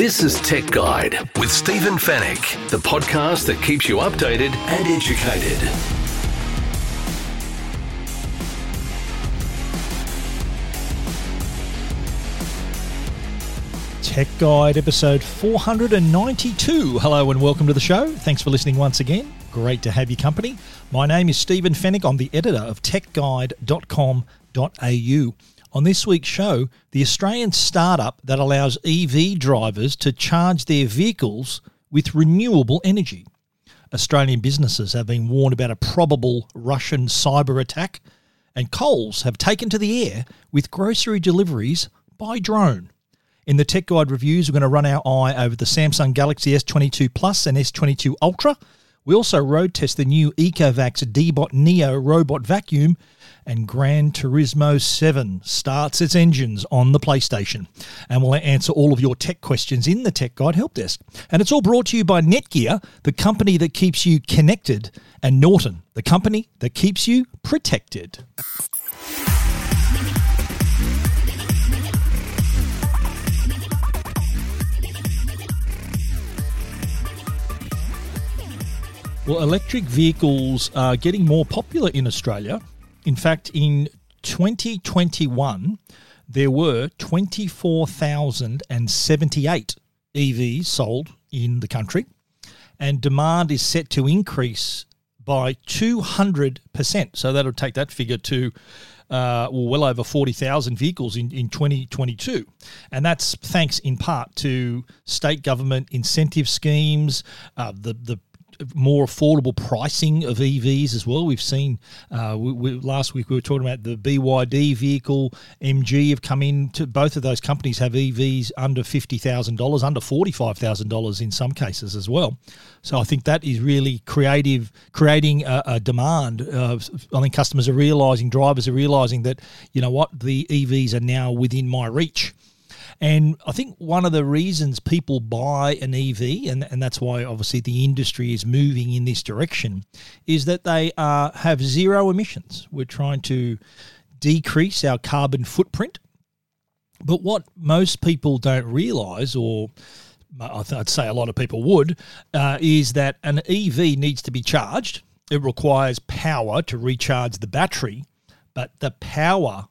This is Tech Guide with Stephen Fenech, the podcast that keeps you updated and educated. Tech Guide episode 492. Hello and welcome to the show. Thanks for listening once again. Great to have your company. My name is Stephen Fenech. I'm the editor of techguide.com.au. On this week's show, the Australian startup that allows EV drivers to charge their vehicles with renewable energy. Australian businesses have been warned about a probable Russian cyber attack, and Coles have taken to the air with grocery deliveries by drone. In the Tech Guide reviews, we're going to run our eye over the Samsung Galaxy S22 Plus and S22 Ultra. We also road test the new Ecovacs Deebot Neo robot vacuum, and Gran Turismo 7 starts its engines on the PlayStation. And we'll answer all of your tech questions in the Tech Guide Help Desk. And it's all brought to you by Netgear, the company that keeps you connected, and Norton, the company that keeps you protected. Well, electric vehicles are getting more popular in Australia. In fact, in 2021, there were 24,078 EVs sold in the country, and demand is set to increase by 200%. So that'll take that figure to uh, well, well over 40,000 vehicles in, in 2022. And that's thanks in part to state government incentive schemes, uh, the, the more affordable pricing of EVs as well. We've seen uh, we, we, last week we were talking about the BYD vehicle, MG have come in. To, both of those companies have EVs under fifty thousand dollars, under forty five thousand dollars in some cases as well. So I think that is really creative, creating a, a demand. Uh, I think customers are realizing, drivers are realizing that you know what the EVs are now within my reach. And I think one of the reasons people buy an EV, and, and that's why obviously the industry is moving in this direction, is that they uh, have zero emissions. We're trying to decrease our carbon footprint. But what most people don't realize, or I'd say a lot of people would, uh, is that an EV needs to be charged. It requires power to recharge the battery, but the power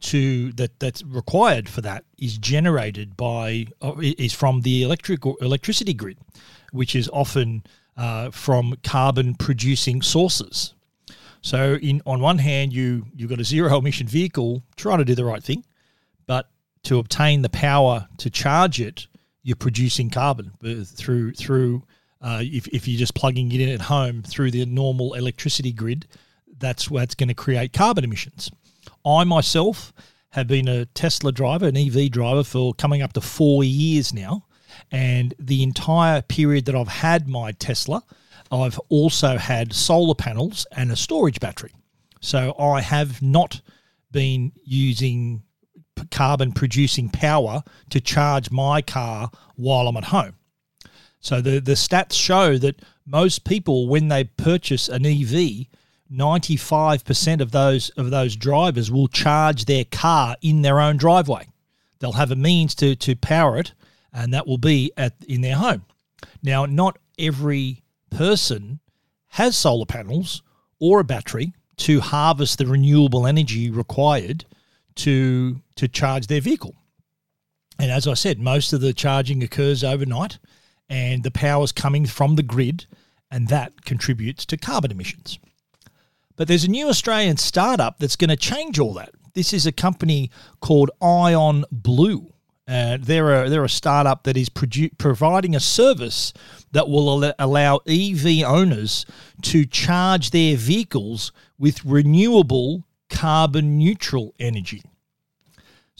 to that that's required for that is generated by uh, is from the electric electricity grid, which is often uh, from carbon producing sources. So, in on one hand, you you've got a zero emission vehicle trying to do the right thing, but to obtain the power to charge it, you're producing carbon uh, through through uh, if if you're just plugging it in at home through the normal electricity grid, that's what's going to create carbon emissions. I myself have been a Tesla driver, an EV driver for coming up to four years now. And the entire period that I've had my Tesla, I've also had solar panels and a storage battery. So I have not been using carbon producing power to charge my car while I'm at home. So the, the stats show that most people, when they purchase an EV, 95% of those of those drivers will charge their car in their own driveway. They'll have a means to to power it and that will be at in their home. Now, not every person has solar panels or a battery to harvest the renewable energy required to to charge their vehicle. And as I said, most of the charging occurs overnight and the power is coming from the grid and that contributes to carbon emissions. But there's a new Australian startup that's going to change all that. This is a company called Ion Blue. Uh, they're, a, they're a startup that is produ- providing a service that will al- allow EV owners to charge their vehicles with renewable carbon neutral energy.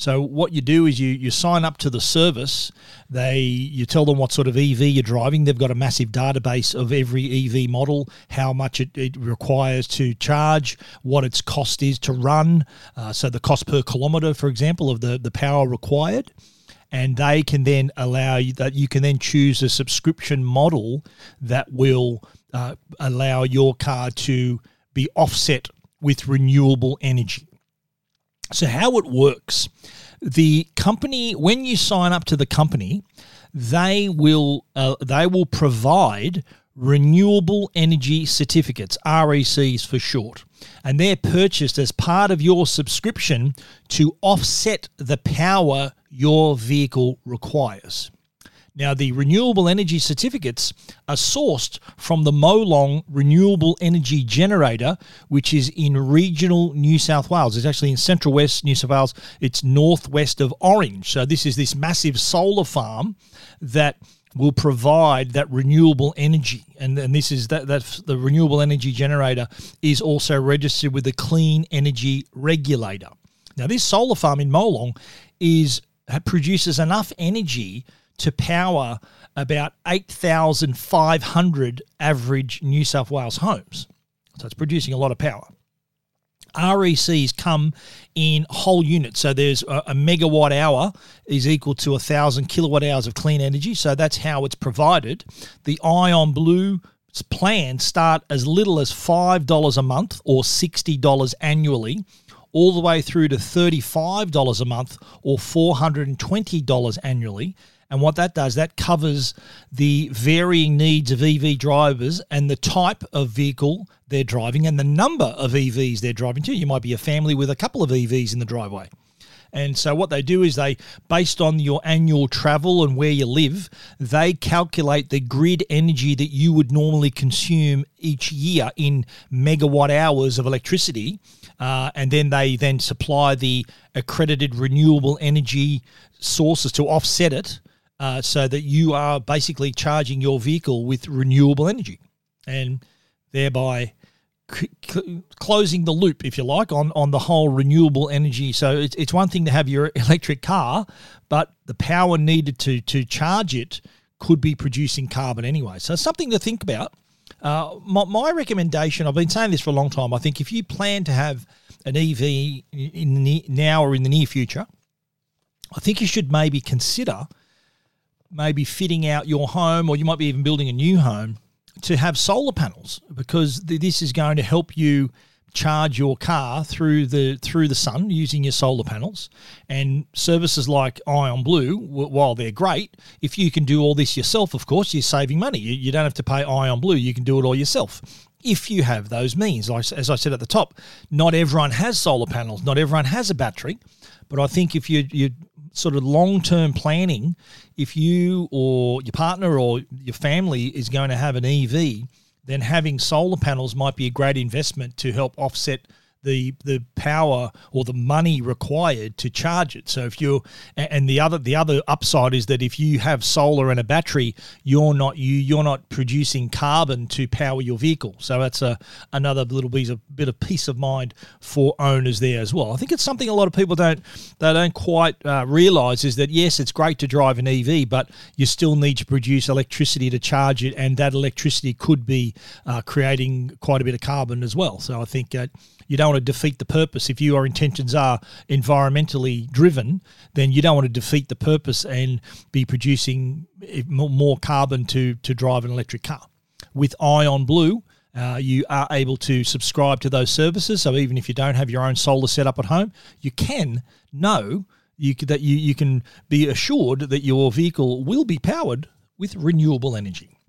So what you do is you you sign up to the service. They you tell them what sort of EV you're driving. They've got a massive database of every EV model, how much it, it requires to charge, what its cost is to run. Uh, so the cost per kilometre, for example, of the the power required. And they can then allow you that you can then choose a subscription model that will uh, allow your car to be offset with renewable energy. So, how it works the company, when you sign up to the company, they will uh, they will provide renewable energy certificates, RECs for short. And they're purchased as part of your subscription to offset the power your vehicle requires. Now, the renewable energy certificates are sourced from the Molong Renewable Energy Generator, which is in regional New South Wales. It's actually in central west New South Wales. It's northwest of Orange. So, this is this massive solar farm that will provide that renewable energy and, and this is that that's the renewable energy generator is also registered with the clean energy regulator now this solar farm in molong is produces enough energy to power about 8500 average new south wales homes so it's producing a lot of power RECs come in whole units. So there's a, a, megawatt hour is equal to a thousand kilowatt hours of clean energy. So that's how it's provided. The Ion Blue plans start as little as $5 a month or $60 annually, all the way through to $35 a month or $420 annually. And what that does, that covers the varying needs of EV drivers and the type of vehicle they're driving and the number of EVs they're driving to. You might be a family with a couple of EVs in the driveway. And so what they do is they, based on your annual travel and where you live, they calculate the grid energy that you would normally consume each year in megawatt hours of electricity. Uh, and then they then supply the accredited renewable energy sources to offset it uh, so that you are basically charging your vehicle with renewable energy and thereby c- c- closing the loop, if you like, on, on the whole renewable energy. So it's, it's one thing to have your electric car, but the power needed to, to charge it could be producing carbon anyway. So something to think about. Uh, my, my, recommendation, I've been saying this for a long time, I think if you plan to have an EV in the, now or in the near future, I think you should maybe consider – maybe fitting out your home, or you might be even building a new home to have solar panels because this is going to help you charge your car through the through the sun using your solar panels. And services like ion blue while they're great if you can do all this yourself of course you're saving money. You, you don't have to pay ion blue you can do it all yourself. If you have those means like, as i said at the top not everyone has solar panels not everyone has a battery but i think if you you sort of long term planning, if you or your partner or your family is going to have an EV, then having solar panels might be a great investment to help offset the the power or the money required to charge it. So if you're and the other the other upside is that if you have solar and a battery, you're not you you're not producing carbon to power your vehicle. So that's a another little bit of bit of peace of mind for owners there as well. I think it's something a lot of people don't they don't quite uh, realize is that yes, it's great to drive an EV, but you still need to produce electricity to charge it, and that electricity could be uh, creating quite a bit of carbon as well. So I think. Uh, you don't want to defeat the purpose. If your intentions are environmentally driven, then you don't want to defeat the purpose and be producing more carbon to, to drive an electric car. With Ion Blue, uh, you are able to subscribe to those services. So even if you don't have your own solar set up at home, you can know you, that you, you can be assured that your vehicle will be powered with renewable energy.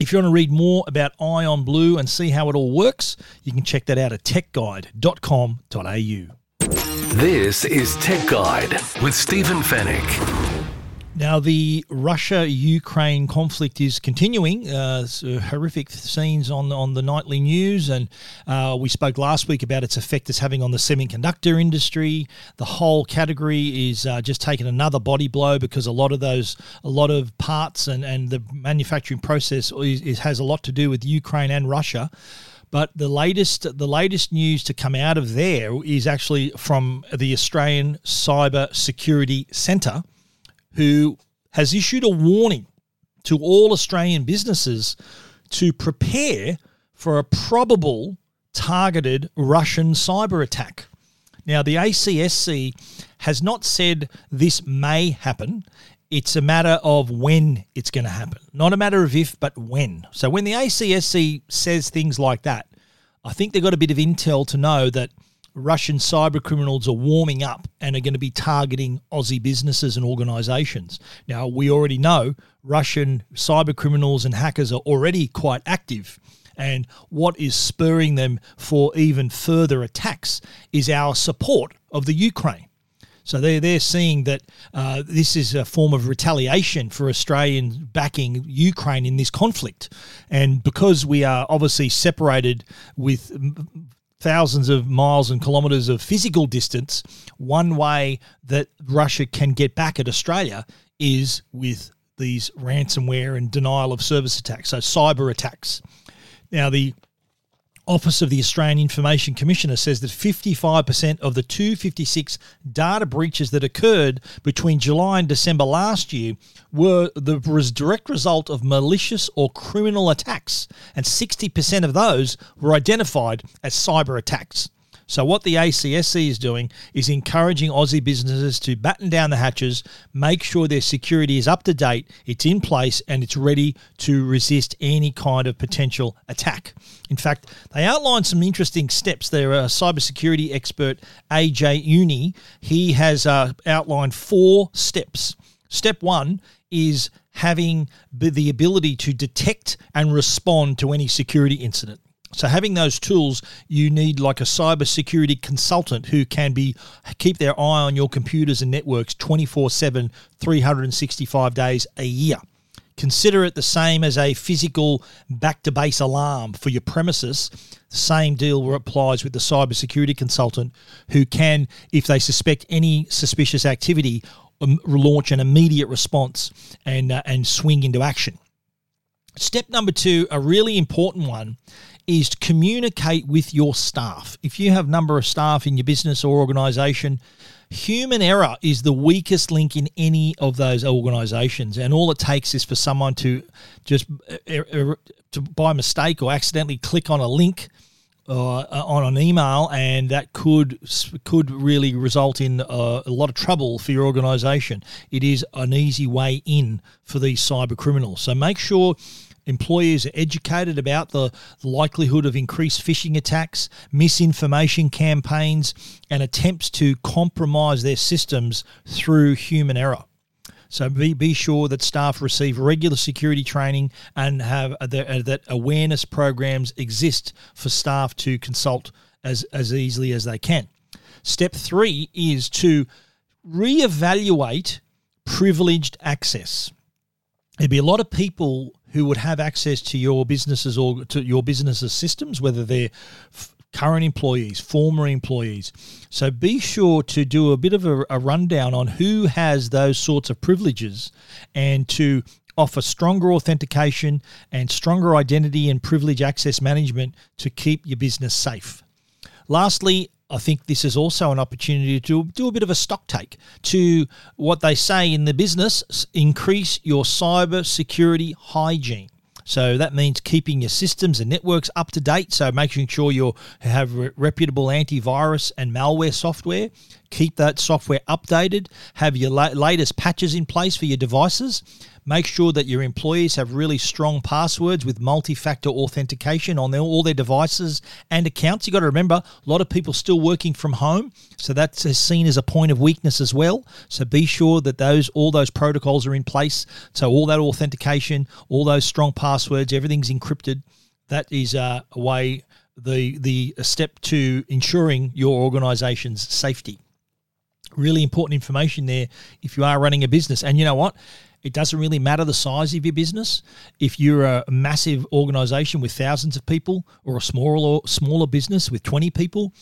If you want to read more about Ion Blue and see how it all works, you can check that out at techguide.com.au. This is Tech Guide with Stephen Fenech. Now, the Russia Ukraine conflict is continuing. Uh, horrific scenes on, on the nightly news, and uh, we spoke last week about its effect it's having on the semiconductor industry. The whole category is uh, just taking another body blow because a lot of those, a lot of parts and, and the manufacturing process is, is, has a lot to do with Ukraine and Russia. But the latest the latest news to come out of there is actually from the Australian Cyber Security Centre who has issued a warning to all Australian businesses to prepare for a probable targeted Russian cyber attack. Now, the ACSC has not said this may happen. It's a matter of when it's going to happen. Not a matter of if, but when. So, when the ACSC says things like that, I think they've got a bit of intel to know that Russian cyber criminals are warming up and are going to be targeting Aussie businesses and organizations. Now, we already know Russian cyber criminals and hackers are already quite active. And what is spurring them for even further attacks is our support of the Ukraine. So they're, they're seeing that uh, this is a form of retaliation for Australian backing Ukraine in this conflict. And because we are obviously separated with thousands of miles and kilometres of physical distance, one way that Russia can get back at Australia is with these ransomware and denial of service attacks, so cyber attacks. Now, the Office of the Australian Information Commissioner says that 55% of the 256 data breaches that occurred between July and December last year were the direct result of malicious or criminal attacks, and 60% of those were identified as cyber attacks. So, what the ACSC is doing is encouraging Aussie businesses to batten down the hatches, make sure their security is up to date, it's in place, and it's ready to resist any kind of potential attack. In fact, they outlined some interesting steps. Their a cybersecurity expert, AJ Uni, he has uh, outlined four steps. Step one is having the ability to detect and respond to any security incident. So having those tools, you need like a cybersecurity consultant who can be keep their eye on your computers and networks 24/7 365 days a year. Consider it the same as a physical back to base alarm for your premises. Same deal applies with the cybersecurity consultant who can, if they suspect any suspicious activity, um, launch an immediate response and, uh, and swing into action. Step number two, a really important one, is to communicate with your staff. If you have number of staff in your business or organization, human error is the weakest link in any of those organizations and all it takes is for someone to just uh, uh, uh, to by mistake or accidentally click on a link uh, on an email, and that could could really result in uh, a lot of trouble for your organisation. It is an easy way in for these cyber criminals. So make sure employees are educated about the likelihood of increased phishing attacks, misinformation campaigns, and attempts to compromise their systems through human error. So be, be sure that staff receive regular security training and have the, uh, that awareness programs exist for staff to consult as, as easily as they can. Step three is to reevaluate privileged access. There'd be a lot of people who would have access to your businesses or to your business's systems, whether they're f- current employees, former employees. So be sure to do a bit of a, a rundown on who has those sorts of privileges and to offer stronger authentication and stronger identity and privilege access management to keep your business safe. Lastly, I think this is also an opportunity to do a bit of a stock take to what they say in the business increase your cyber security hygiene. So that means keeping your systems and networks up to date. So making sure you have reputable antivirus and malware software. Keep that software updated. Have your latest patches in place for your devices. Make sure that your employees have really strong passwords with multi factor authentication on their, all their devices and accounts. You've got to remember, a lot of people still working from home, so that's seen as a point of weakness as well. So be sure that those all those protocols are in place. So all that authentication, all those strong passwords, everything's encrypted. That is uh, a way the the step to ensuring your organization's safety. Really important information there if you are running a business. And you know what? It doesn't really matter the size of your business. If you're a massive organization with thousands of people or a smaller smaller business with 20 people,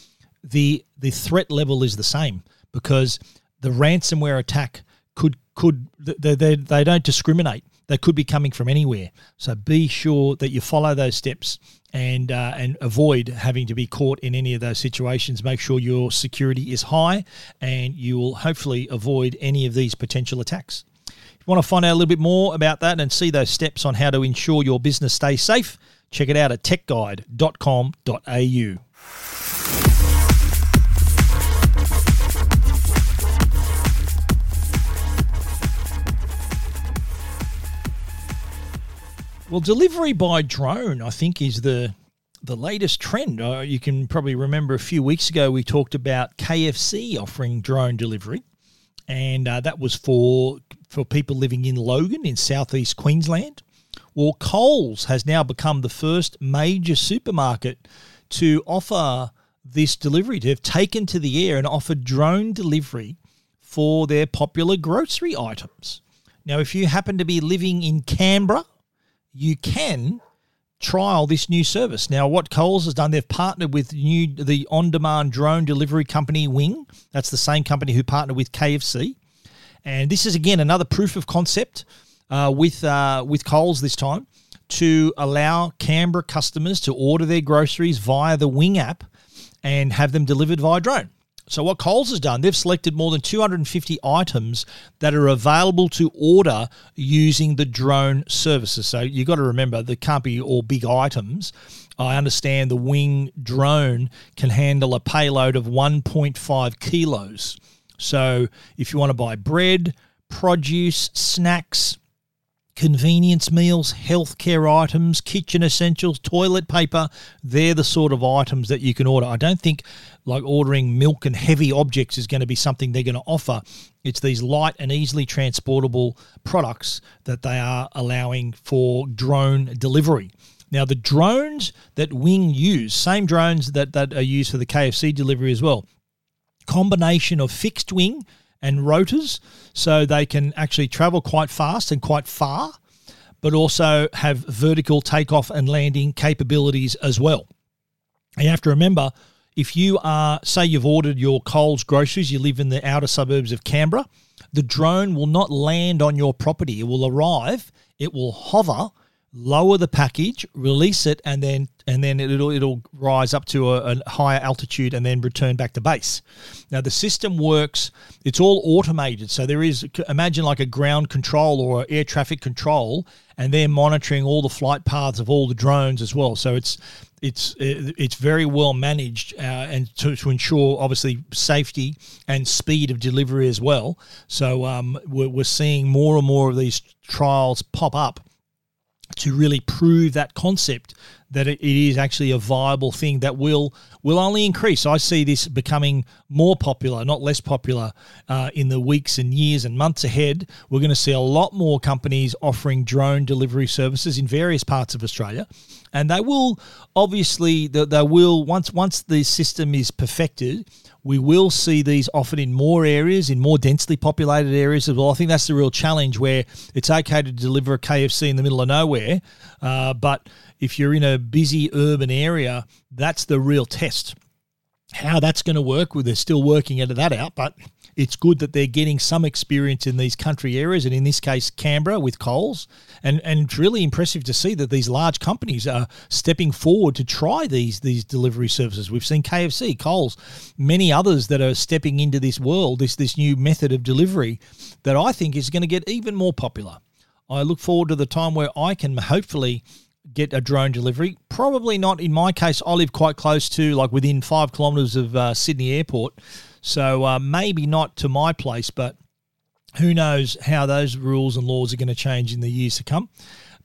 the the threat level is the same because the ransomware attack could could they, they, they don't discriminate. They could be coming from anywhere. So be sure that you follow those steps and uh, and avoid having to be caught in any of those situations. Make sure your security is high, and you will hopefully avoid any of these potential attacks want to find out a little bit more about that and see those steps on how to ensure your business stays safe, check it out at techguide.com.au. Well, delivery by drone, I think, is the the latest trend. Uh, you can probably remember a few weeks ago we talked about KFC offering drone delivery, and uh, that was for for people living in Logan in southeast Queensland. Well, Coles has now become the first major supermarket to offer this delivery. to have taken to the air and offered drone delivery for their popular grocery items. Now, if you happen to be living in Canberra, you can trial this new service. Now, what Coles has done, they've partnered with new the on-demand drone delivery company Wing. That's the same company who partnered with KFC, and this is again another proof of concept uh, with uh, with Coles this time to allow Canberra customers to order their groceries via the Wing app and have them delivered via drone. So what Coles has done, they've selected more than 250 items that are available to order using the drone services. So you've got to remember there can't be all big items. I understand the Wing drone can handle a payload of 1.5 kilos. So if you want to buy bread, produce, snacks, convenience meals, healthcare items, kitchen essentials, toilet paper. They're the sort of items that you can order. I don't think like ordering milk and heavy objects is going to be something they're going to offer. It's these light and easily transportable products that they are allowing for drone delivery. Now, the drones that Wing use, same drones that, that are used for the KFC delivery as well, combination of fixed wing and rotors so they can actually travel quite fast and quite far, but also have vertical takeoff and landing capabilities as well. You have to remember if you are, say, you've ordered your Coles groceries, you live in the outer suburbs of Canberra, the drone will not land on your property. It will arrive, it will hover lower the package, release it, and then and then it'll it'll rise up to a, a, higher altitude and then return back to base. Now the system works; it's all automated. So there is imagine like a ground control or air traffic control, and they're monitoring all the flight paths of all the drones as well. So it's it's it's very well managed uh, and to, to, ensure obviously safety and speed of delivery as well. So um, we're, we're seeing more and more of these trials pop up to really prove that concept that it is actually a viable thing that will will only increase. I see this becoming more popular, not less popular, uh, in the weeks and years and months ahead. We're going to see a lot more companies offering drone delivery services in various parts of Australia, and they will obviously they will once once the system is perfected we will see these offered in more areas, in more densely populated areas as well. I think that's the real challenge where it's okay to deliver a KFC in the middle of nowhere, uh, but if you're in a busy urban area, that's the real test. How that's going to work, well, they're still working out that out, but it's good that they're getting some experience in these country areas, and in this case, Canberra with Coles. And and it's really impressive to see that these large companies are stepping forward to try these these delivery services. We've seen KFC, Coles, many others that are stepping into this world, this this new method of delivery that I think is going to get even more popular. I look forward to the time where I can hopefully get a drone delivery. Probably not in my case. I live quite close to, like within five kilometres of uh, Sydney Airport. So uh, maybe not to my place, but who knows how those rules and laws are going to change in the years to come.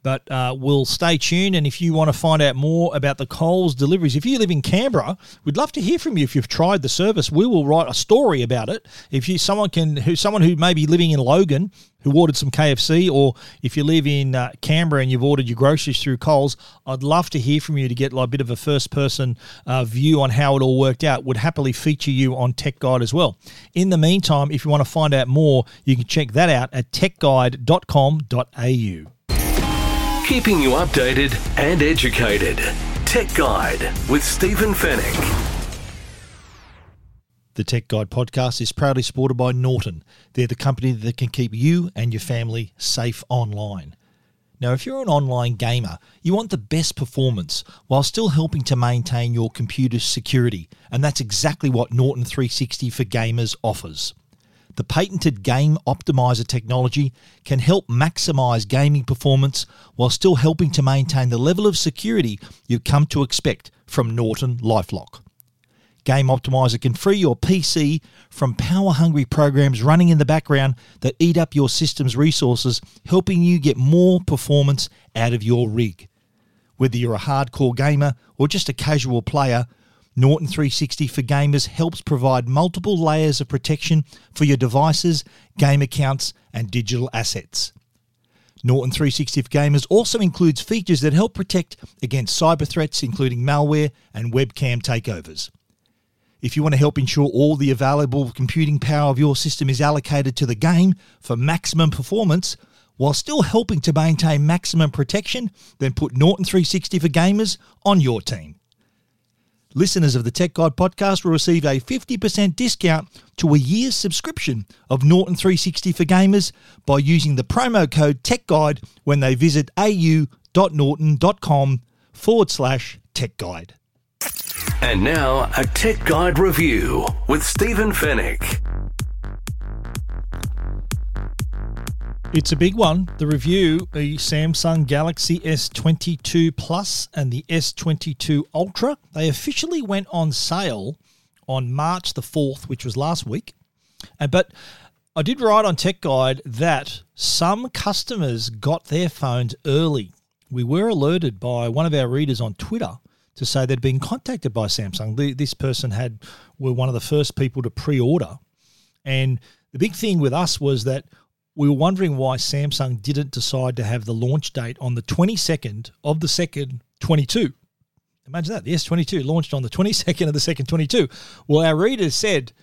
But uh, we'll stay tuned. And if you want to find out more about the Coles deliveries, if you live in Canberra, we'd love to hear from you. If you've tried the service, we will write a story about it. If you someone can who someone who may be living in Logan who ordered some KFC, or if you live in uh, Canberra and you've ordered your groceries through Coles, I'd love to hear from you to get like a bit of a first person uh, view on how it all worked out. Would happily feature you on Tech Guide as well. In the meantime, if you want to find out more, you can check that out at techguide.com.au keeping you updated and educated. Tech Guide with Stephen Fenech. The Tech Guide podcast is proudly supported by Norton. They're the company that can keep you and your family safe online. Now, if you're an online gamer, you want the best performance while still helping to maintain your computer's security, and that's exactly what Norton 360 for Gamers offers. The patented Game Optimizer technology can help maximize gaming performance while still helping to maintain the level of security you've come to expect from Norton Lifelock. Game Optimizer can free your PC from power hungry programs running in the background that eat up your system's resources, helping you get more performance out of your rig. Whether you're a hardcore gamer or just a casual player, Norton 360 for Gamers helps provide multiple layers of protection for your devices, game accounts, and digital assets. Norton 360 for Gamers also includes features that help protect against cyber threats, including malware and webcam takeovers. If you want to help ensure all the available computing power of your system is allocated to the game for maximum performance, while still helping to maintain maximum protection, then put Norton 360 for Gamers on your team. Listeners of the Tech Guide podcast will receive a 50% discount to a year's subscription of Norton 360 for Gamers by using the promo code Tech Guide when they visit au.norton.com forward slash Tech Guide. And now, a Tech Guide review with Stephen Fenech. It's a big one. The review, the Samsung Galaxy S22 Plus and the S22 Ultra, they officially went on sale on March the 4th, which was last week. And but I did write on Tech Guide that some customers got their phones early. We were alerted by one of our readers on Twitter to say they'd been contacted by Samsung. This person had were one of the first people to pre-order. And the big thing with us was that we were wondering why Samsung didn't decide to have the launch date on the 22nd of the second 22. Imagine that. The S22 launched on the 22nd of the second 22. Well, our readers said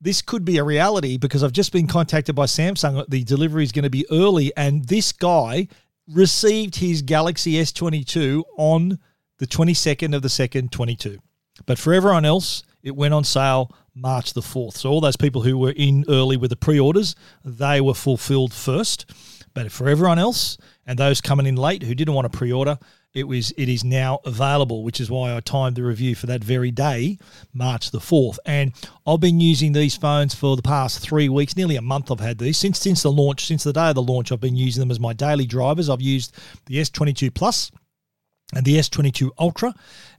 this could be a reality because I've just been contacted by Samsung. The delivery is going to be early, and this guy received his Galaxy S22 on the 22nd of the second 22. But for everyone else, it went on sale March the 4th. So all those people who were in early with the pre-orders, they were fulfilled first. But for everyone else and those coming in late who didn't want to pre-order, it was it is now available, which is why I timed the review for that very day, March the 4th. And I've been using these phones for the past three weeks, nearly a month I've had these. Since since the launch, since the day of the launch, I've been using them as my daily drivers. I've used the S22 Plus and the S22 Ultra.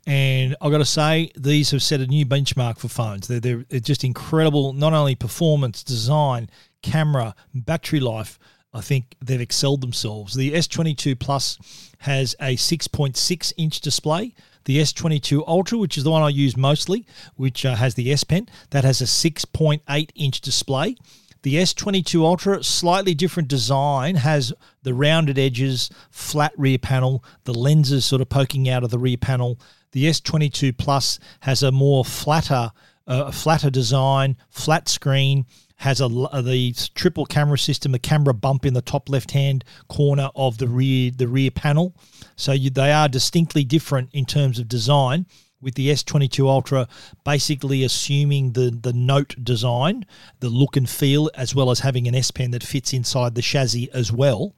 And I've got to say, these have set a new benchmark for phones. They're, they're, they're just incredible, not only performance, design, camera, battery life. I think they've excelled themselves. The S22 Plus has a 6.6 inch display. The S22 Ultra, which is the one I use mostly, which uh, has the S Pen, that has a 6.8 inch display. The S22 Ultra, slightly different design, has the rounded edges, flat rear panel, the lenses sort of poking out of the rear panel. The S22 Plus has a more flatter, uh, flatter design, flat screen, has a the triple camera system, a camera bump in the top left hand corner of the rear the rear panel. So you, they are distinctly different in terms of design with the S22 Ultra basically assuming the, the Note design, the look and feel, as well as having an S Pen that fits inside the chassis as well.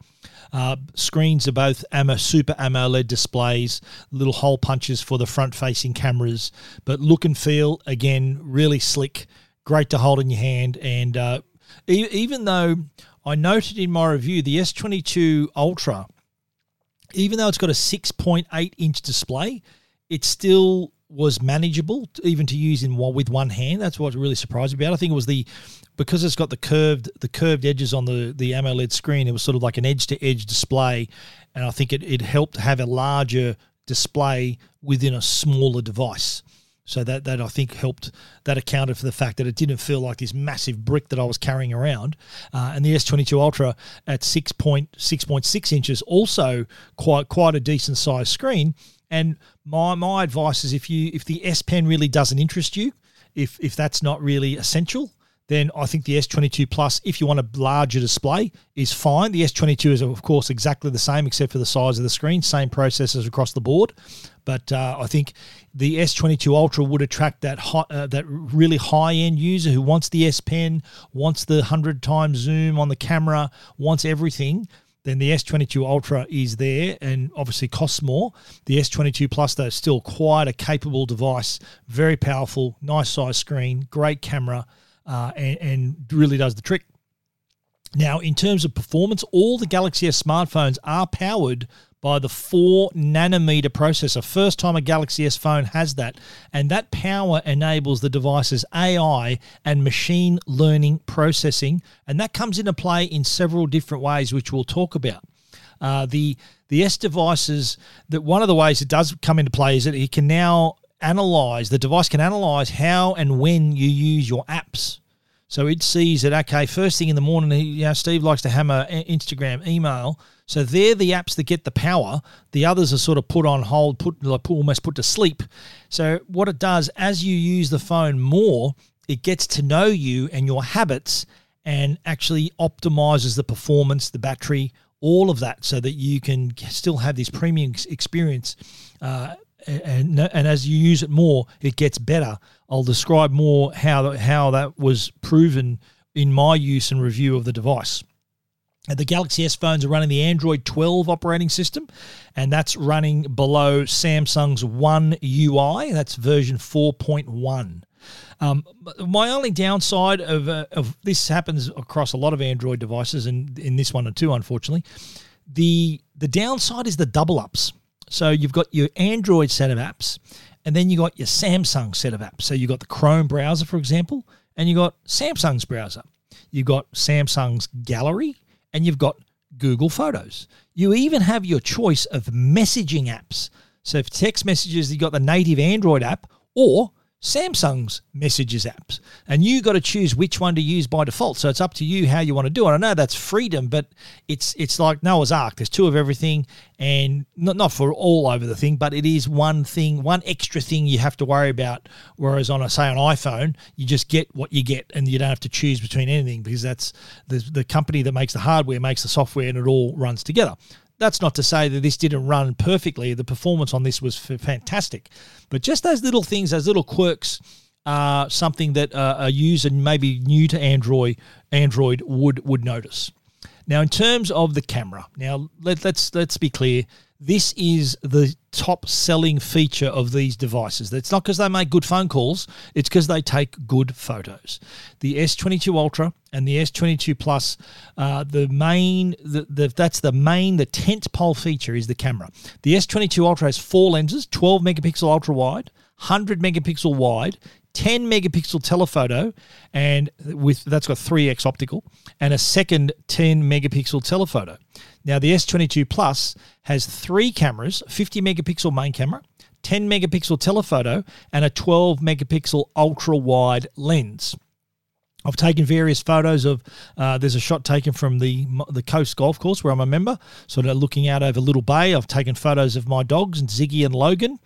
Uh, screens are both AMO, Super AMOLED displays, little hole punches for the front facing cameras, but look and feel, again, really slick, great to hold in your hand. And uh, e- even though I noted in my review the S22 Ultra, even though it's got a 6.8 inch display, it's still was manageable even to use in one, with one hand. That's what really surprised me about. I think it was the because it's got the curved the curved edges on the the AMOLED screen. It was sort of like an edge to edge display, and I think it it helped have a larger display within a smaller device. So that that I think helped. That accounted for the fact that it didn't feel like this massive brick that I was carrying around. Uh, and the S22 Ultra at 6.6.6 inches, also quite quite a decent size screen. And my my advice is if you if the S Pen really doesn't interest you, if if that's not really essential, then I think the S22 Plus, if you want a larger display, is fine. The S22 is, of course, exactly the same except for the size of the screen, same processors across the board. But uh, I think the S22 Ultra would attract that high, uh, that really high end user who wants the S Pen, wants the hundred times zoom on the camera, wants everything then the S22 Ultra is there and obviously costs more. The S22 Plus, though, is still quite a capable device, very powerful, nice size screen, great camera, uh, and, and really does the trick. Now, in terms of performance, all the Galaxy S smartphones are powered by the 4 nanometer processor. First time a Galaxy S phone has that. And that power enables the device's AI and machine learning processing. And that comes into play in several different ways, which we'll talk about. Uh, the the S devices that one of the ways it does come into play is that it can now analyze the device can analyze how and when you use your apps. So it sees that okay, first thing in the morning, you know, Steve likes to hammer Instagram, email. So they're the apps that get the power. The others are sort of put on hold, put like almost put to sleep. So what it does as you use the phone more, it gets to know you and your habits, and actually optimizes the performance, the battery, all of that, so that you can still have this premium experience. Uh, and, and as you use it more, it gets better. I'll describe more how how that was proven in my use and review of the device. The Galaxy S phones are running the Android 12 operating system, and that's running below Samsung's One UI. That's version 4.1. Um, my only downside of, uh, of this happens across a lot of Android devices, and in this one or two, unfortunately, the the downside is the double ups. So you've got your Android set of apps, and then you got your Samsung set of apps. So you've got the Chrome browser, for example, and you've got Samsung's browser. You've got Samsung's gallery, and you've got Google Photos. You even have your choice of messaging apps. So for text messages, you've got the native Android app, or Samsung's messages apps. And you got to choose which one to use by default. So it's up to you how you want to do it. I know that's freedom, but it's it's like Noah's Ark. There's two of everything and not, not for all over the thing, but it is one thing, one extra thing you have to worry about. Whereas on a say an iPhone, you just get what you get and you don't have to choose between anything because that's the the company that makes the hardware makes the software and it all runs together. That's not to say that this didn't run perfectly. The performance on this was fantastic. But just those little things, those little quirks, are something that uh, a user maybe new to Android Android would would notice. Now, in terms of the camera, now let, let's let's be clear. This is the top selling feature of these devices. It's not because they make good phone calls, it's because they take good photos. The S22 Ultra and the S22 Plus, uh, the main, the, the, that's the main, the tent pole feature is the camera. The S22 Ultra has four lenses 12 megapixel ultra wide, 100 megapixel wide, 10 megapixel telephoto and with that's got 3x optical and a second 10 megapixel telephoto. Now the S22 Plus has three cameras, 50 megapixel main camera, 10 megapixel telephoto and a 12 megapixel ultra wide lens. I've taken various photos of. Uh, there's a shot taken from the the Coast Golf Course where I'm a member, sort of looking out over Little Bay. I've taken photos of my dogs and Ziggy and Logan,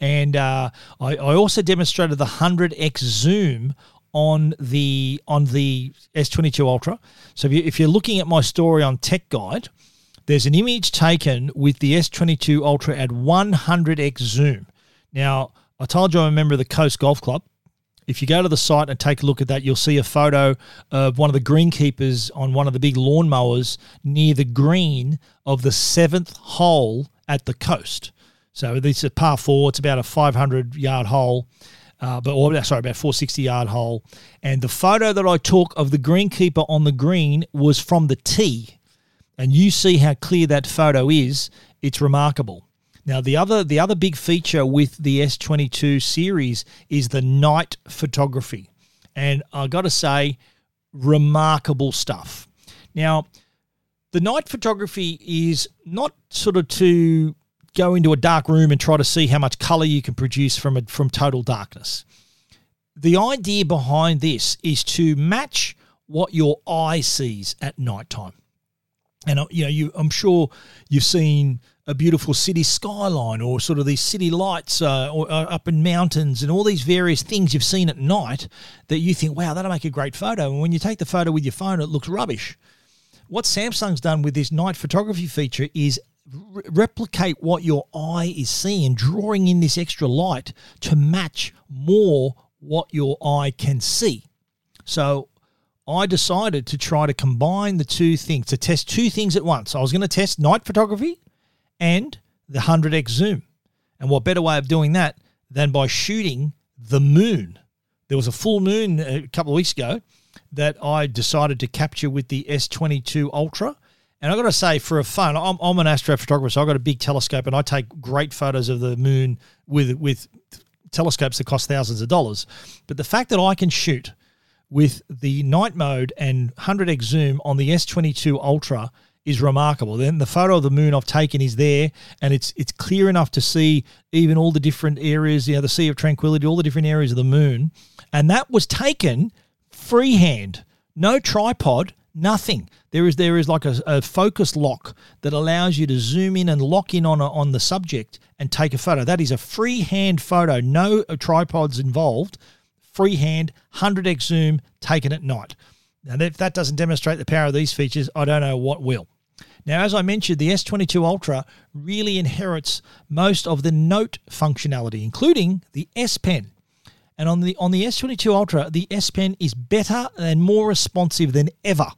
and uh, I, I also demonstrated the 100x zoom on the on the S22 Ultra. So if, you, if you're looking at my story on Tech Guide, there's an image taken with the S22 Ultra at 100x zoom. Now I told you I'm a member of the Coast Golf Club. If you go to the site and take a look at that, you'll see a photo of one of the greenkeepers on one of the big lawnmowers near the green of the seventh hole at the coast. So this is a par four. It's about a 500 yard hole. Uh, but or, sorry, about 460 yard hole. And the photo that I took of the greenkeeper on the green was from the tee. And you see how clear that photo is. It's remarkable. Now the other the other big feature with the S22 series is the night photography. And I got to say remarkable stuff. Now the night photography is not sort of to go into a dark room and try to see how much color you can produce from a, from total darkness. The idea behind this is to match what your eye sees at nighttime. And uh, you know, you I'm sure you've seen a beautiful city skyline or sort of these city lights uh, or, uh, up in mountains and all these various things you've seen at night that you think, wow, that'll make a great photo. And when you take the photo with your phone, it looks rubbish. What Samsung's done with this night photography feature is re- replicate what your eye is seeing, drawing in this extra light to match more what your eye can see. So I decided to try to combine the two things, to test two things at once. I was going to test night photography and the 100x zoom. And what better way of doing that than by shooting the moon? There was a full moon a couple of weeks ago that I decided to capture with the S22 Ultra. And I've got to say, for a phone, I'm, I'm an astrophotographer, so I've got a big telescope and I take great photos of the moon with, with telescopes that cost thousands of dollars. But the fact that I can shoot with the night mode and 100x zoom on the S22 Ultra is remarkable. Then the photo of the moon I've taken is there, and it's it's clear enough to see even all the different areas, you know, the Sea of Tranquility, all the different areas of the moon, and that was taken freehand, no tripod, nothing. There is there is like a, a focus lock that allows you to zoom in and lock in on a, on the subject and take a photo. That is a freehand photo, no uh, tripods involved. Freehand, 100x zoom, taken at night. Now, if that doesn't demonstrate the power of these features, I don't know what will. Now, as I mentioned, the S22 Ultra really inherits most of the note functionality, including the S Pen. And on the on the S22 Ultra, the S Pen is better and more responsive than ever.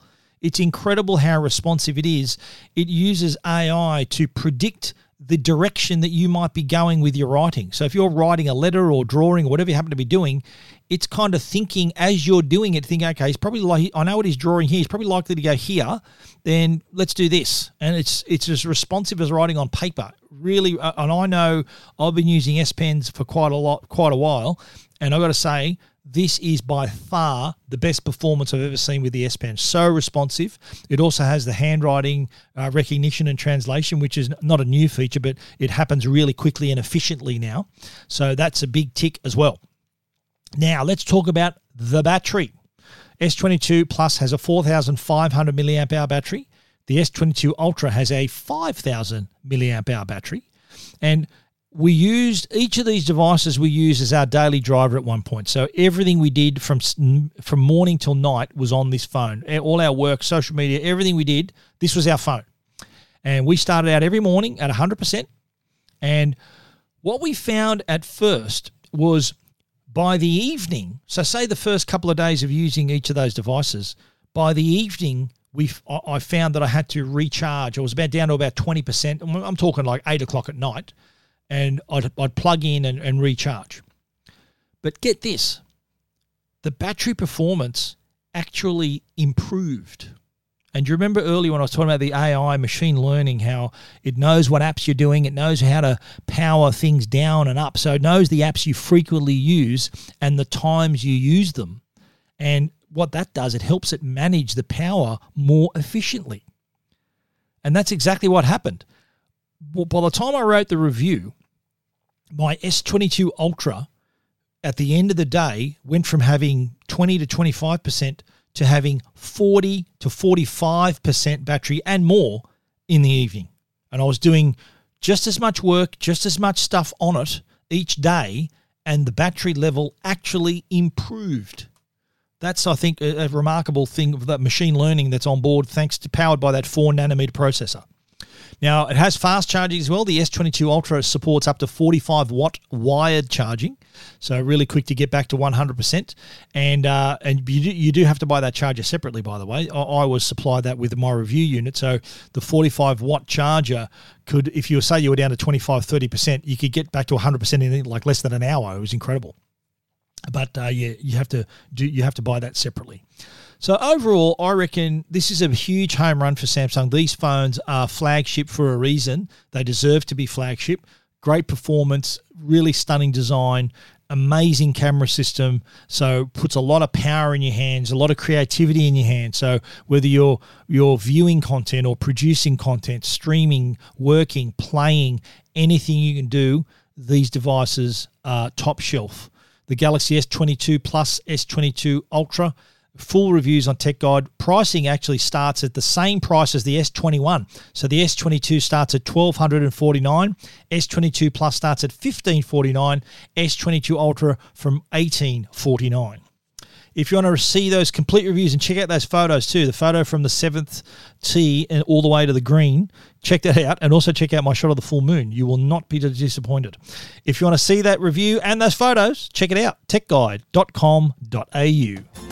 It's incredible how responsive it is. It uses AI to predict the direction that you might be going with your writing. So if you're writing a letter or drawing or whatever you happen to be doing, it's kind of thinking as you're doing it, thinking, okay, he's probably like I know what he's drawing here. He's probably likely to go here. Then let's do this, and it's it's as responsive as writing on paper. Really, uh, and I know I've been using S Pens for quite a lot, quite a while, and I've got to say, this is by far the best performance I've ever seen with the S Pen. So responsive. It also has the handwriting uh, recognition and translation, which is not a new feature, but it happens really quickly and efficiently now. So that's a big tick as well. Now let's talk about the battery. S22 Plus has a 4,500 milliamp hour battery. The S22 Ultra has a 5,000 milliamp hour battery. And we used each of these devices we used as our daily driver at one point. So everything we did from from morning till night was on this phone. All our work, social media, everything we did, this was our phone. And we started out every morning at 100%. And what we found at first was by the evening, so say the first couple of days of using each of those devices, by the evening we I found that I had to recharge. I was about down to about 20%. I'm talking like 8 o'clock at night and I'd, I'd plug in and, and recharge. But get this the battery performance actually improved. And you remember earlier when I was talking about the AI machine learning, how it knows what apps you're doing, it knows how to power things down and up. So it knows the apps you frequently use and the times you use them. And what that does, it helps it manage the power more efficiently. And that's exactly what happened. Well, by the time I wrote the review, my S22 Ultra at the end of the day went from having 20 to 25% to having 40 to 45% battery and more in the evening. And I was doing just as much work, just as much stuff on it each day, and the battery level actually improved. That's, I think, a, remarkable thing of that machine learning that's on board, thanks to powered by that four nanometer processor. Now, it has fast charging as well. The S22 Ultra supports up to 45 watt wired charging, so really quick to get back to 100%. And uh, and you do, you do have to buy that charger separately, by the way. I, I was supplied that with my review unit, so the 45 watt charger could, if you say you were down to 25, 30%, you could get back to 100% in like less than an hour. It was incredible. But uh, yeah, you have to do you have to buy that separately. So overall, I reckon this is a huge home run for Samsung. These phones are flagship for a reason. They deserve to be flagship. Great performance, really stunning design, amazing camera system. So puts a lot of power in your hands, a lot of creativity in your hands. So whether you're you're viewing content or producing content, streaming, working, playing, anything you can do, these devices are top shelf. The Galaxy S22 Plus, S22 Ultra full reviews on Tech Guide. Pricing actually starts at the same price as the S21. So the S22 starts at 1249, S22 Plus starts at 1549, S22 Ultra from 1849. If you want to see those complete reviews and check out those photos too, the photo from the seventh tee and all the way to the green, check that out. And also check out my shot of the full moon. You will not be disappointed. If you want to see that review and those photos, check it out techguide.com.au.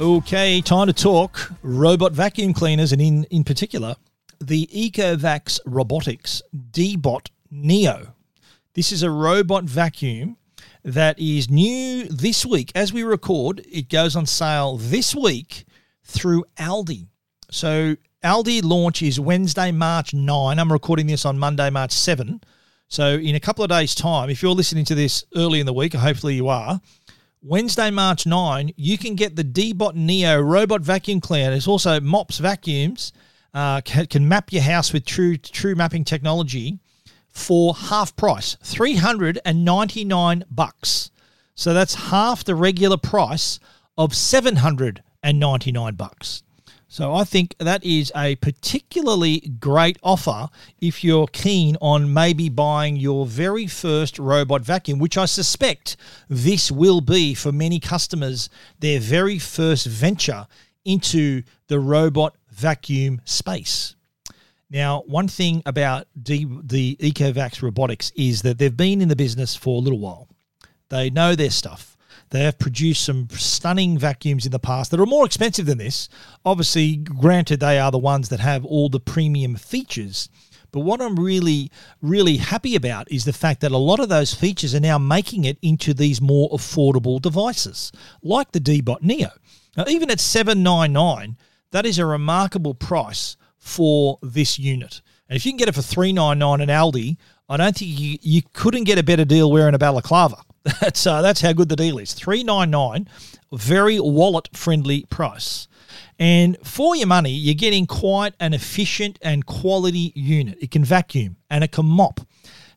Okay, time to talk robot vacuum cleaners, and in, in particular, the Ecovacs Robotics Deebot Neo. This is a robot vacuum that is new this week. As we record, it goes on sale this week through Aldi. So Aldi launch is Wednesday, March 9. I'm recording this on Monday, March 7. So, in a couple of days' time, if you're listening to this early in the week, hopefully you are, Wednesday, March 9, you can get the Deebot Neo robot vacuum cleaner. It's also Mops vacuums, uh, can, can map your house with true true mapping technology for half price, 399 bucks. So that's half the regular price of 799 bucks. So I think that is a particularly great offer if you're keen on maybe buying your very first robot vacuum, which I suspect this will be for many customers their very first venture into the robot vacuum space. Now, one thing about the, Ecovacs robotics is that they've been in the business for a little while. They know their stuff. They have produced some stunning vacuums in the past that are more expensive than this. Obviously, granted, they are the ones that have all the premium features. But what I'm really, really happy about is the fact that a lot of those features are now making it into these more affordable devices, like the Deebot Neo. Now, even at 799 that is a remarkable price for this unit. And if you can get it for 399 at Aldi, I don't think you, you couldn't get a better deal wearing a balaclava. That's uh, that's how good the deal is. Three nine nine, very wallet friendly price. And for your money, you're getting quite an efficient and quality unit. It can vacuum and it can mop.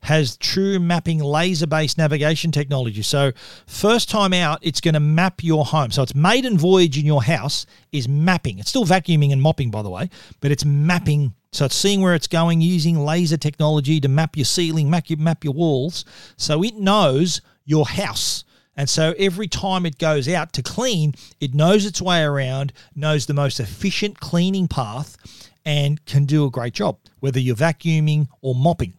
Has true mapping laser based navigation technology. So, first time out, it's going to map your home. So, its maiden voyage in your house is mapping. It's still vacuuming and mopping, by the way, but it's mapping so it's seeing where it's going using laser technology to map your ceiling, map your, map your walls. So it knows your house. And so every time it goes out to clean, it knows its way around, knows the most efficient cleaning path, and can do a great job, whether you're vacuuming or mopping.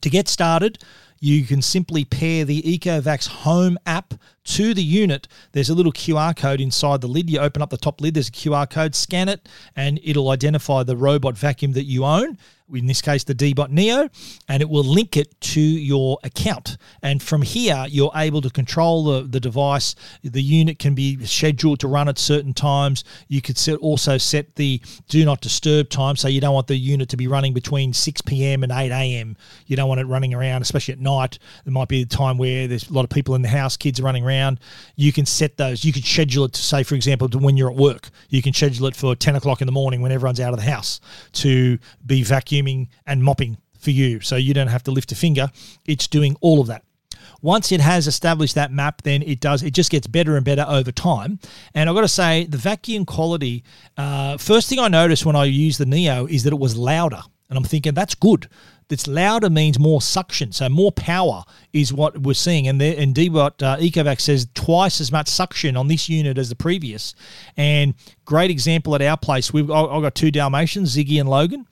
To get started, you can simply pair the Ecovacs Home app to the unit. There's a little QR code inside the lid. You open up the top lid, there's a QR code, scan it, and it'll identify the robot vacuum that you own in this case the Deebot Neo, and it will link it to your account. And from here, you're able to control the, the device. The unit can be scheduled to run at certain times. You could set, also set the do not disturb time, so you don't want the unit to be running between 6 p.m. and 8 a.m. You don't want it running around, especially at night. There might be a time where there's a lot of people in the house, kids are running around. You can set those. You could schedule it to say, for example, to when you're at work. You can schedule it for 10 o'clock in the morning when everyone's out of the house to be vacuumed and mopping for you. So you don't have to lift a finger. It's doing all of that. Once it has established that map, then it does. It just gets better and better over time. And I've got to say, the vacuum quality. Uh, first thing I noticed when I used the Neo is that it was louder, and I'm thinking that's good. That's louder means more suction, so more power is what we're seeing. And there, indeed, what uh, Ecovacs says twice as much suction on this unit as the previous. And great example at our place. We've I've got two Dalmatians, Ziggy and Logan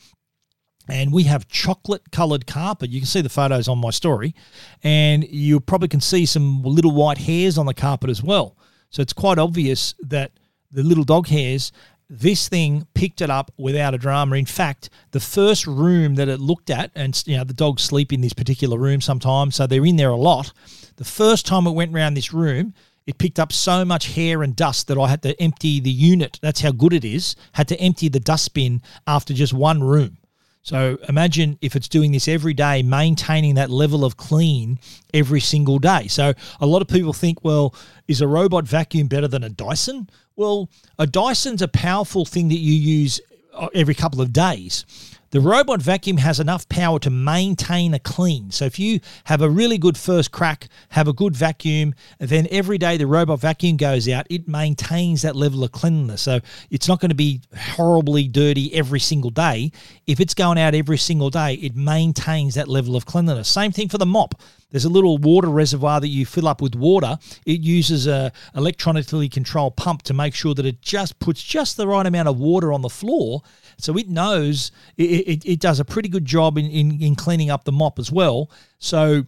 and we have chocolate colored carpet. You can see the photos on my story, and you probably can see some little white hairs on the carpet as well. So it's quite obvious that the little dog hairs, this thing picked it up without a drama. In fact, the first room that it looked at, and you know the dogs sleep in this particular room sometimes, so they're in there a lot. The first time it went around this room, it picked up so much hair and dust that I had to empty the unit. That's how good it is. Had to empty the dustbin after just one room. So imagine if it's doing this every day, maintaining that level of clean every single day. So a lot of people think, well, is a robot vacuum better than a Dyson? Well, a Dyson's a powerful thing that you use uh, every couple of days. The robot vacuum has enough power to maintain a clean. So if you have a really good first crack, have a good vacuum, then every day the robot vacuum goes out, it maintains that level of cleanliness. So it's not going to be horribly dirty every single day. If it's going out every single day, it maintains that level of cleanliness. Same thing for the mop. There's a little water reservoir that you fill up with water. It uses a electronically controlled pump to make sure that it just puts just the right amount of water on the floor. So it knows it, it, it does a pretty good job in, in, in cleaning up the mop as well. So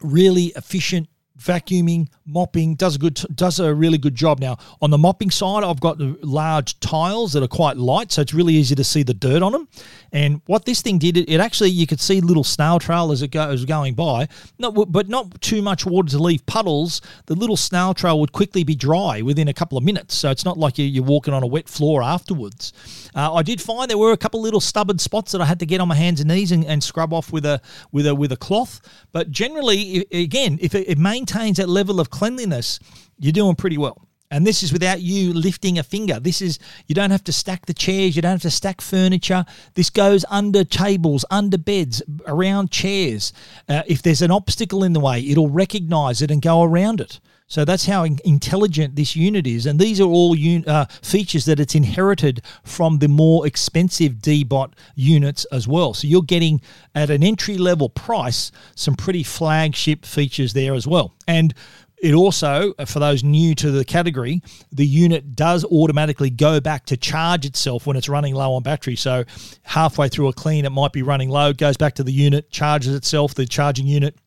really efficient vacuuming, mopping, does a good does a really good job. Now on the mopping side, I've got the large tiles that are quite light, so it's really easy to see the dirt on them. And what this thing did, it, it actually you could see little snail trail as it goes going by, not but not too much water to leave puddles. The little snail trail would quickly be dry within a couple of minutes, so it's not like you're walking on a wet floor afterwards. Uh, I did find there were a couple little stubborn spots that I had to get on my hands and knees and, and scrub off with a with a with a cloth, but generally, again, if it, it maintains that level of cleanliness, you're doing pretty well. And this is without you lifting a finger. This is, you don't have to stack the chairs, you don't have to stack furniture. This goes under tables, under beds, around chairs. Uh, if there's an obstacle in the way, it'll recognize it and go around it. So that's how intelligent this unit is. And these are all un- uh, features that it's inherited from the more expensive Deebot units as well. So you're getting at an entry level price some pretty flagship features there as well. And it also, uh, for those new to the category, the unit does automatically go back to charge itself when it's running low on battery. So halfway through a clean, it might be running low, goes back to the unit, charges itself, the charging unit,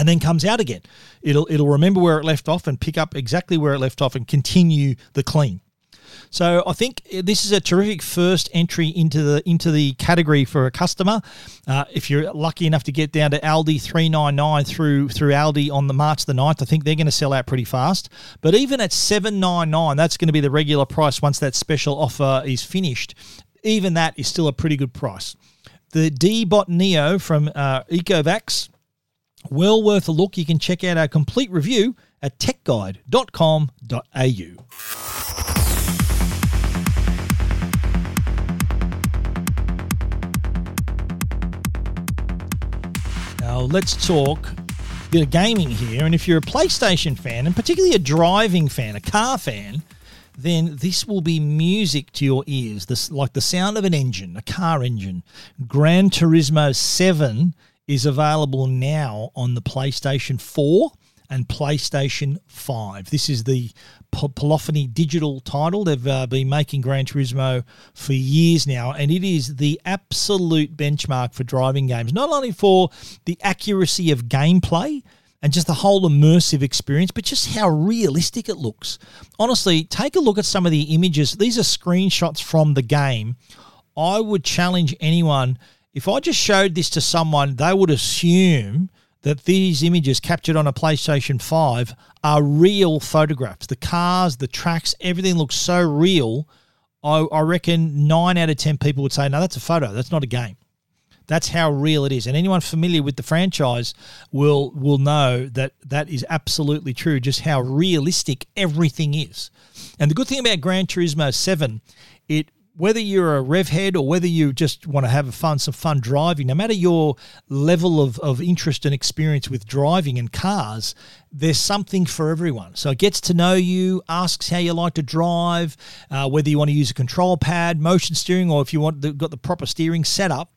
and then comes out again. It'll it'll remember where it left off and pick up exactly where it left off and continue the clean. So I think this is a terrific first entry into the into the category for a customer. Uh, if you're lucky enough to get down to Aldi 399 through through Aldi on the March the 9th, I think they're going to sell out pretty fast. But even at 799, that's going to be the regular price once that special offer is finished. Even that is still a pretty good price. The Deebot Neo from uh, Ecovacs well worth a look. You can check out our complete review at techguide.com.au. Now, let's talk a bit of gaming here. And if you're a PlayStation fan, and particularly a driving fan, a car fan, then this will be music to your ears. This like the sound of an engine, a car engine. Gran Turismo 7 is available now on the PlayStation 4 and PlayStation 5. This is the Polyphony digital title. They've uh, been making Gran Turismo for years now, and it is the absolute benchmark for driving games, not only for the accuracy of gameplay and just the whole immersive experience, but just how realistic it looks. Honestly, take a look at some of the images. These are screenshots from the game. I would challenge anyone if I just showed this to someone, they would assume that these images captured on a PlayStation 5 are real photographs. The cars, the tracks, everything looks so real. I, I reckon nine out of 10 people would say, no, that's a photo. That's not a game. That's how real it is. And anyone familiar with the franchise will will know that that is absolutely true, just how realistic everything is. And the good thing about Gran Turismo 7, it whether you're a rev head or whether you just want to have a fun, some fun driving, no matter your level of, of interest and experience with driving and cars, there's something for everyone. So it gets to know you, asks how you like to drive, uh, whether you want to use a control pad, motion steering, or if you want the, got the proper steering setup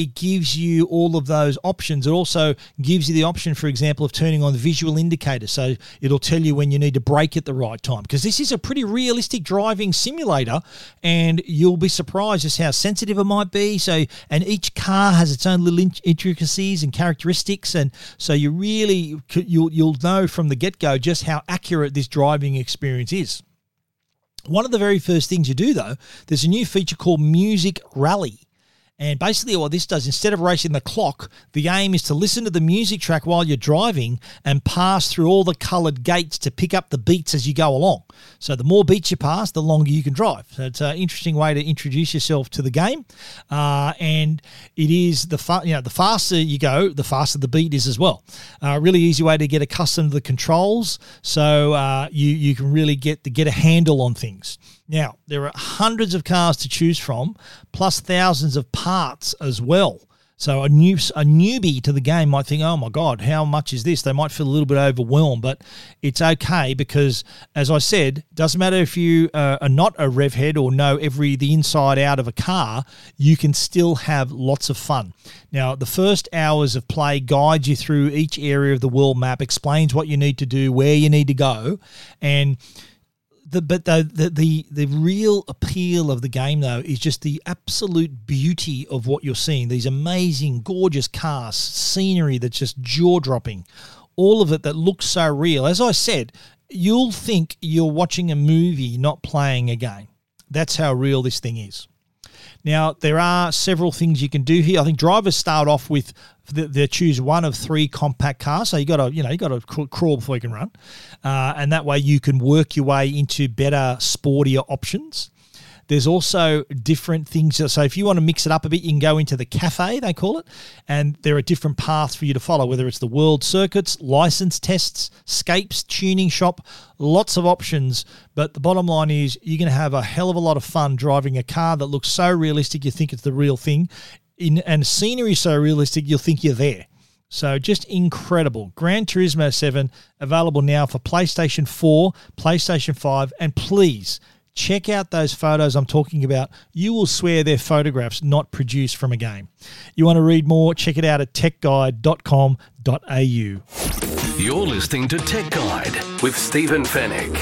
it gives you all of those options. It also gives you the option, for example, of turning on the visual indicator. So it'll tell you when you need to brake at the right time. Because this is a pretty realistic driving simulator, and you'll be surprised just how sensitive it might be. So, and each car has its own little intricacies and characteristics, and so you really you'll you'll know from the get go just how accurate this driving experience is. One of the very first things you do, though, there's a new feature called Music Rally. And basically, what this does, instead of racing the clock, the aim is to listen to the music track while you're driving and pass through all the coloured gates to pick up the beats as you go along. So, the more beats you pass, the longer you can drive. So, it's an interesting way to introduce yourself to the game. Uh, and it is the fa- you know the faster you go, the faster the beat is as well. Uh, really easy way to get accustomed to the controls, so uh, you you can really get to get a handle on things. Now, there are hundreds of cars to choose from, plus thousands of parts as well. So a new a newbie to the game might think, "Oh my God, how much is this?" They might feel a little bit overwhelmed, but it's okay because, as I said, doesn't matter if you uh, are not a rev head or know every the inside out of a car, you can still have lots of fun. Now, the first hours of play guides you through each area of the world map, explains what you need to do, where you need to go, and the but the, the, the the real appeal of the game though is just the absolute beauty of what you're seeing. These amazing, gorgeous cars, scenery that's just jaw dropping, all of it that looks so real. As I said, you'll think you're watching a movie, not playing a game. That's how real this thing is. Now, there are several things you can do here. I think drivers start off with they choose one of three compact cars. So you got to, you know, you got to crawl before you can run, uh, and that way you can work your way into better, sportier options. There's also different things. So if you want to mix it up a bit, you can go into the cafe, they call it, and there are different paths for you to follow, whether it's the world circuits, license tests, scapes, tuning shop, lots of options. But the bottom line is you're going to have a hell of a lot of fun driving a car that looks so realistic you think it's the real thing. In, and scenery so realistic you'll think you're there. So just incredible. Gran Turismo 7 available now for PlayStation 4, PlayStation 5, and please Check out those photos I'm talking about. You will swear they're photographs not produced from a game. You want to read more? Check it out at techguide.com.au. You're listening to Tech Guide with Stephen Fenech.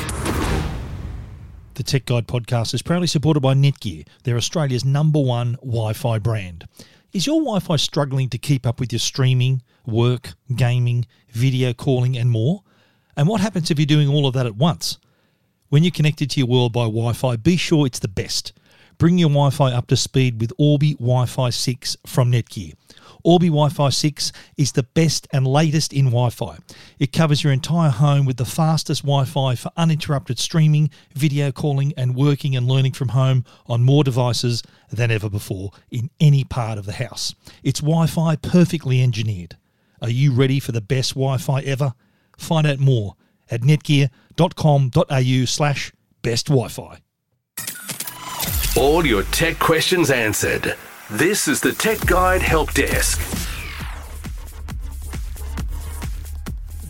The Tech Guide podcast is proudly supported by Netgear. They're Australia's number one Wi Fi brand. Is your Wi Fi struggling to keep up with your streaming, work, gaming, video calling, and more? And what happens if you're doing all of that at once? When you're connected to your world by Wi Fi, be sure it's the best. Bring your Wi Fi up to speed with Orbi Wi Fi 6 from Netgear. Orbi Wi Fi 6 is the best and latest in Wi Fi. It covers your entire home with the fastest Wi Fi for uninterrupted streaming, video calling, and working and learning from home on more devices than ever before in any part of the house. It's Wi Fi perfectly engineered. Are you ready for the best Wi Fi ever? Find out more at netgear.com.au slash best Wi-Fi. All your tech questions answered. This is the Tech Guide Help Desk.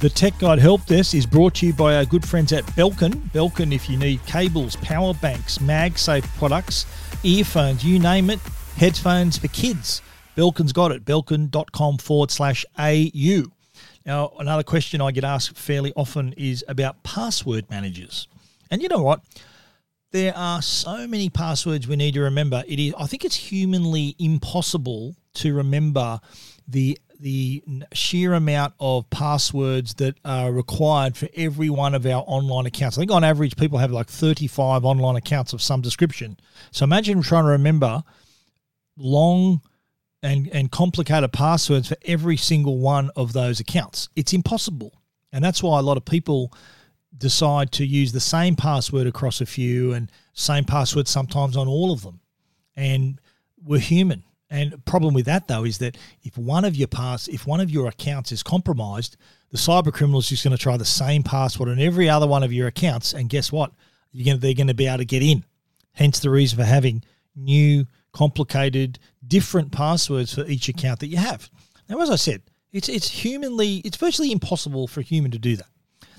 The Tech Guide Help Desk is brought to you by our good friends at Belkin. Belkin, if you need cables, power banks, MagSafe products, earphones, you name it, headphones for kids. Belkin's got it. Belkin.com forward slash AU. Now, another question I get asked fairly often is about password managers. And you know what? There are so many passwords we need to remember. It is I think it's humanly impossible to remember the the sheer amount of passwords that are required for every one of our online accounts. I think on average people have like 35 online accounts of some description. So imagine trying to remember long and, and complicated passwords for every single one of those accounts. It's impossible. And that's why a lot of people decide to use the same password across a few and same password sometimes on all of them. And we're human. And problem with that though is that if one of your pass if one of your accounts is compromised, the cyber criminal is just going to try the same password on every other one of your accounts, and guess what? You're going to, they're going to be able to get in. Hence the reason for having new complicated, different passwords for each account that you have. Now, as I said, it's it's humanly, it's virtually impossible for a human to do that.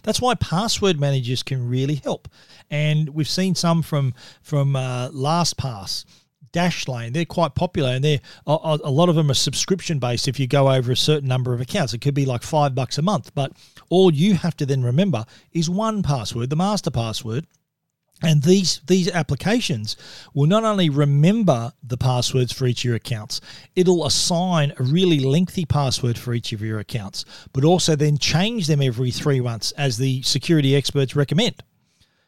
That's why password managers can really help, and we've seen some from from uh, LastPass. Dashlane, they're quite popular, and they're a, a lot of them are subscription based. If you go over a certain number of accounts, it could be like five bucks a month. But all you have to then remember is one password, the master password, and these these applications will not only remember the passwords for each of your accounts, it'll assign a really lengthy password for each of your accounts, but also then change them every three months as the security experts recommend.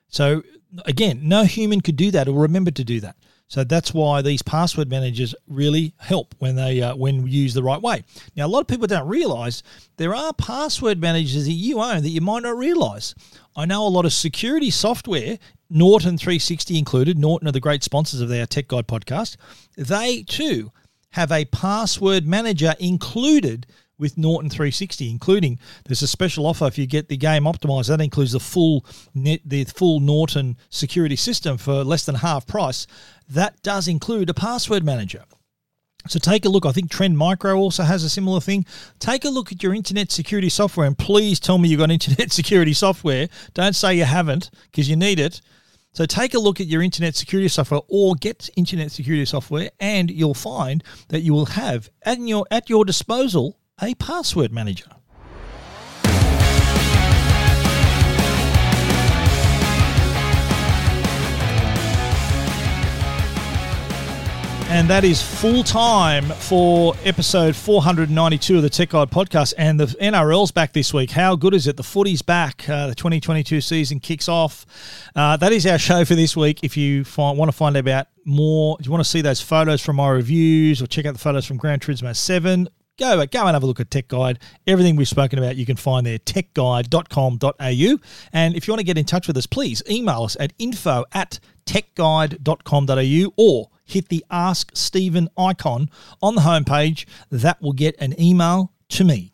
So again, no human could do that or remember to do that. So that's why these password managers really help when they uh, when used the right way. Now, a lot of people don't realize there are password managers that you own that you might not realize. I know a lot of security software, Norton 360 included. Norton are the great sponsors of our Tech Guide podcast. They too have a password manager included with Norton 360, including there's a special offer if you get the game optimized. That includes the full net, the full Norton security system for less than half price. That does include a password manager. So take a look. I think Trend Micro also has a similar thing. Take a look at your internet security software and please tell me you've got internet security software. Don't say you haven't because you need it. So take a look at your internet security software or get internet security software and you'll find that you will have at your at your disposal a password manager. And that is full time for episode 492 of the Tech Guide podcast. And the NRL's back this week. How good is it? The footy's back. Uh, the 2022 season kicks off. Uh, that is our show for this week. If you find, want to find out about more, if you want to see those photos from my reviews or check out the photos from Gran Turismo 7, go go and have a look at Tech Guide. Everything we've spoken about you can find there, techguide.com.au. And if you want to get in touch with us, please email us at info at techguide.com.au or hit the Ask Stephen icon on the homepage. That will get an email to me.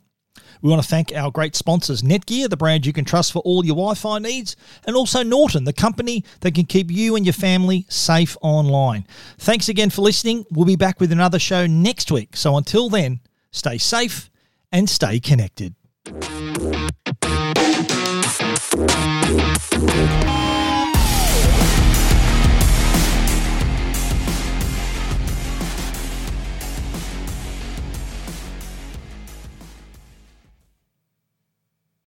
We want to thank our great sponsors, Netgear, the brand you can trust for all your Wi Fi needs, and also Norton, the company that can keep you and your family safe online. Thanks again for listening. We'll be back with another show next week. So until then, stay safe and stay connected.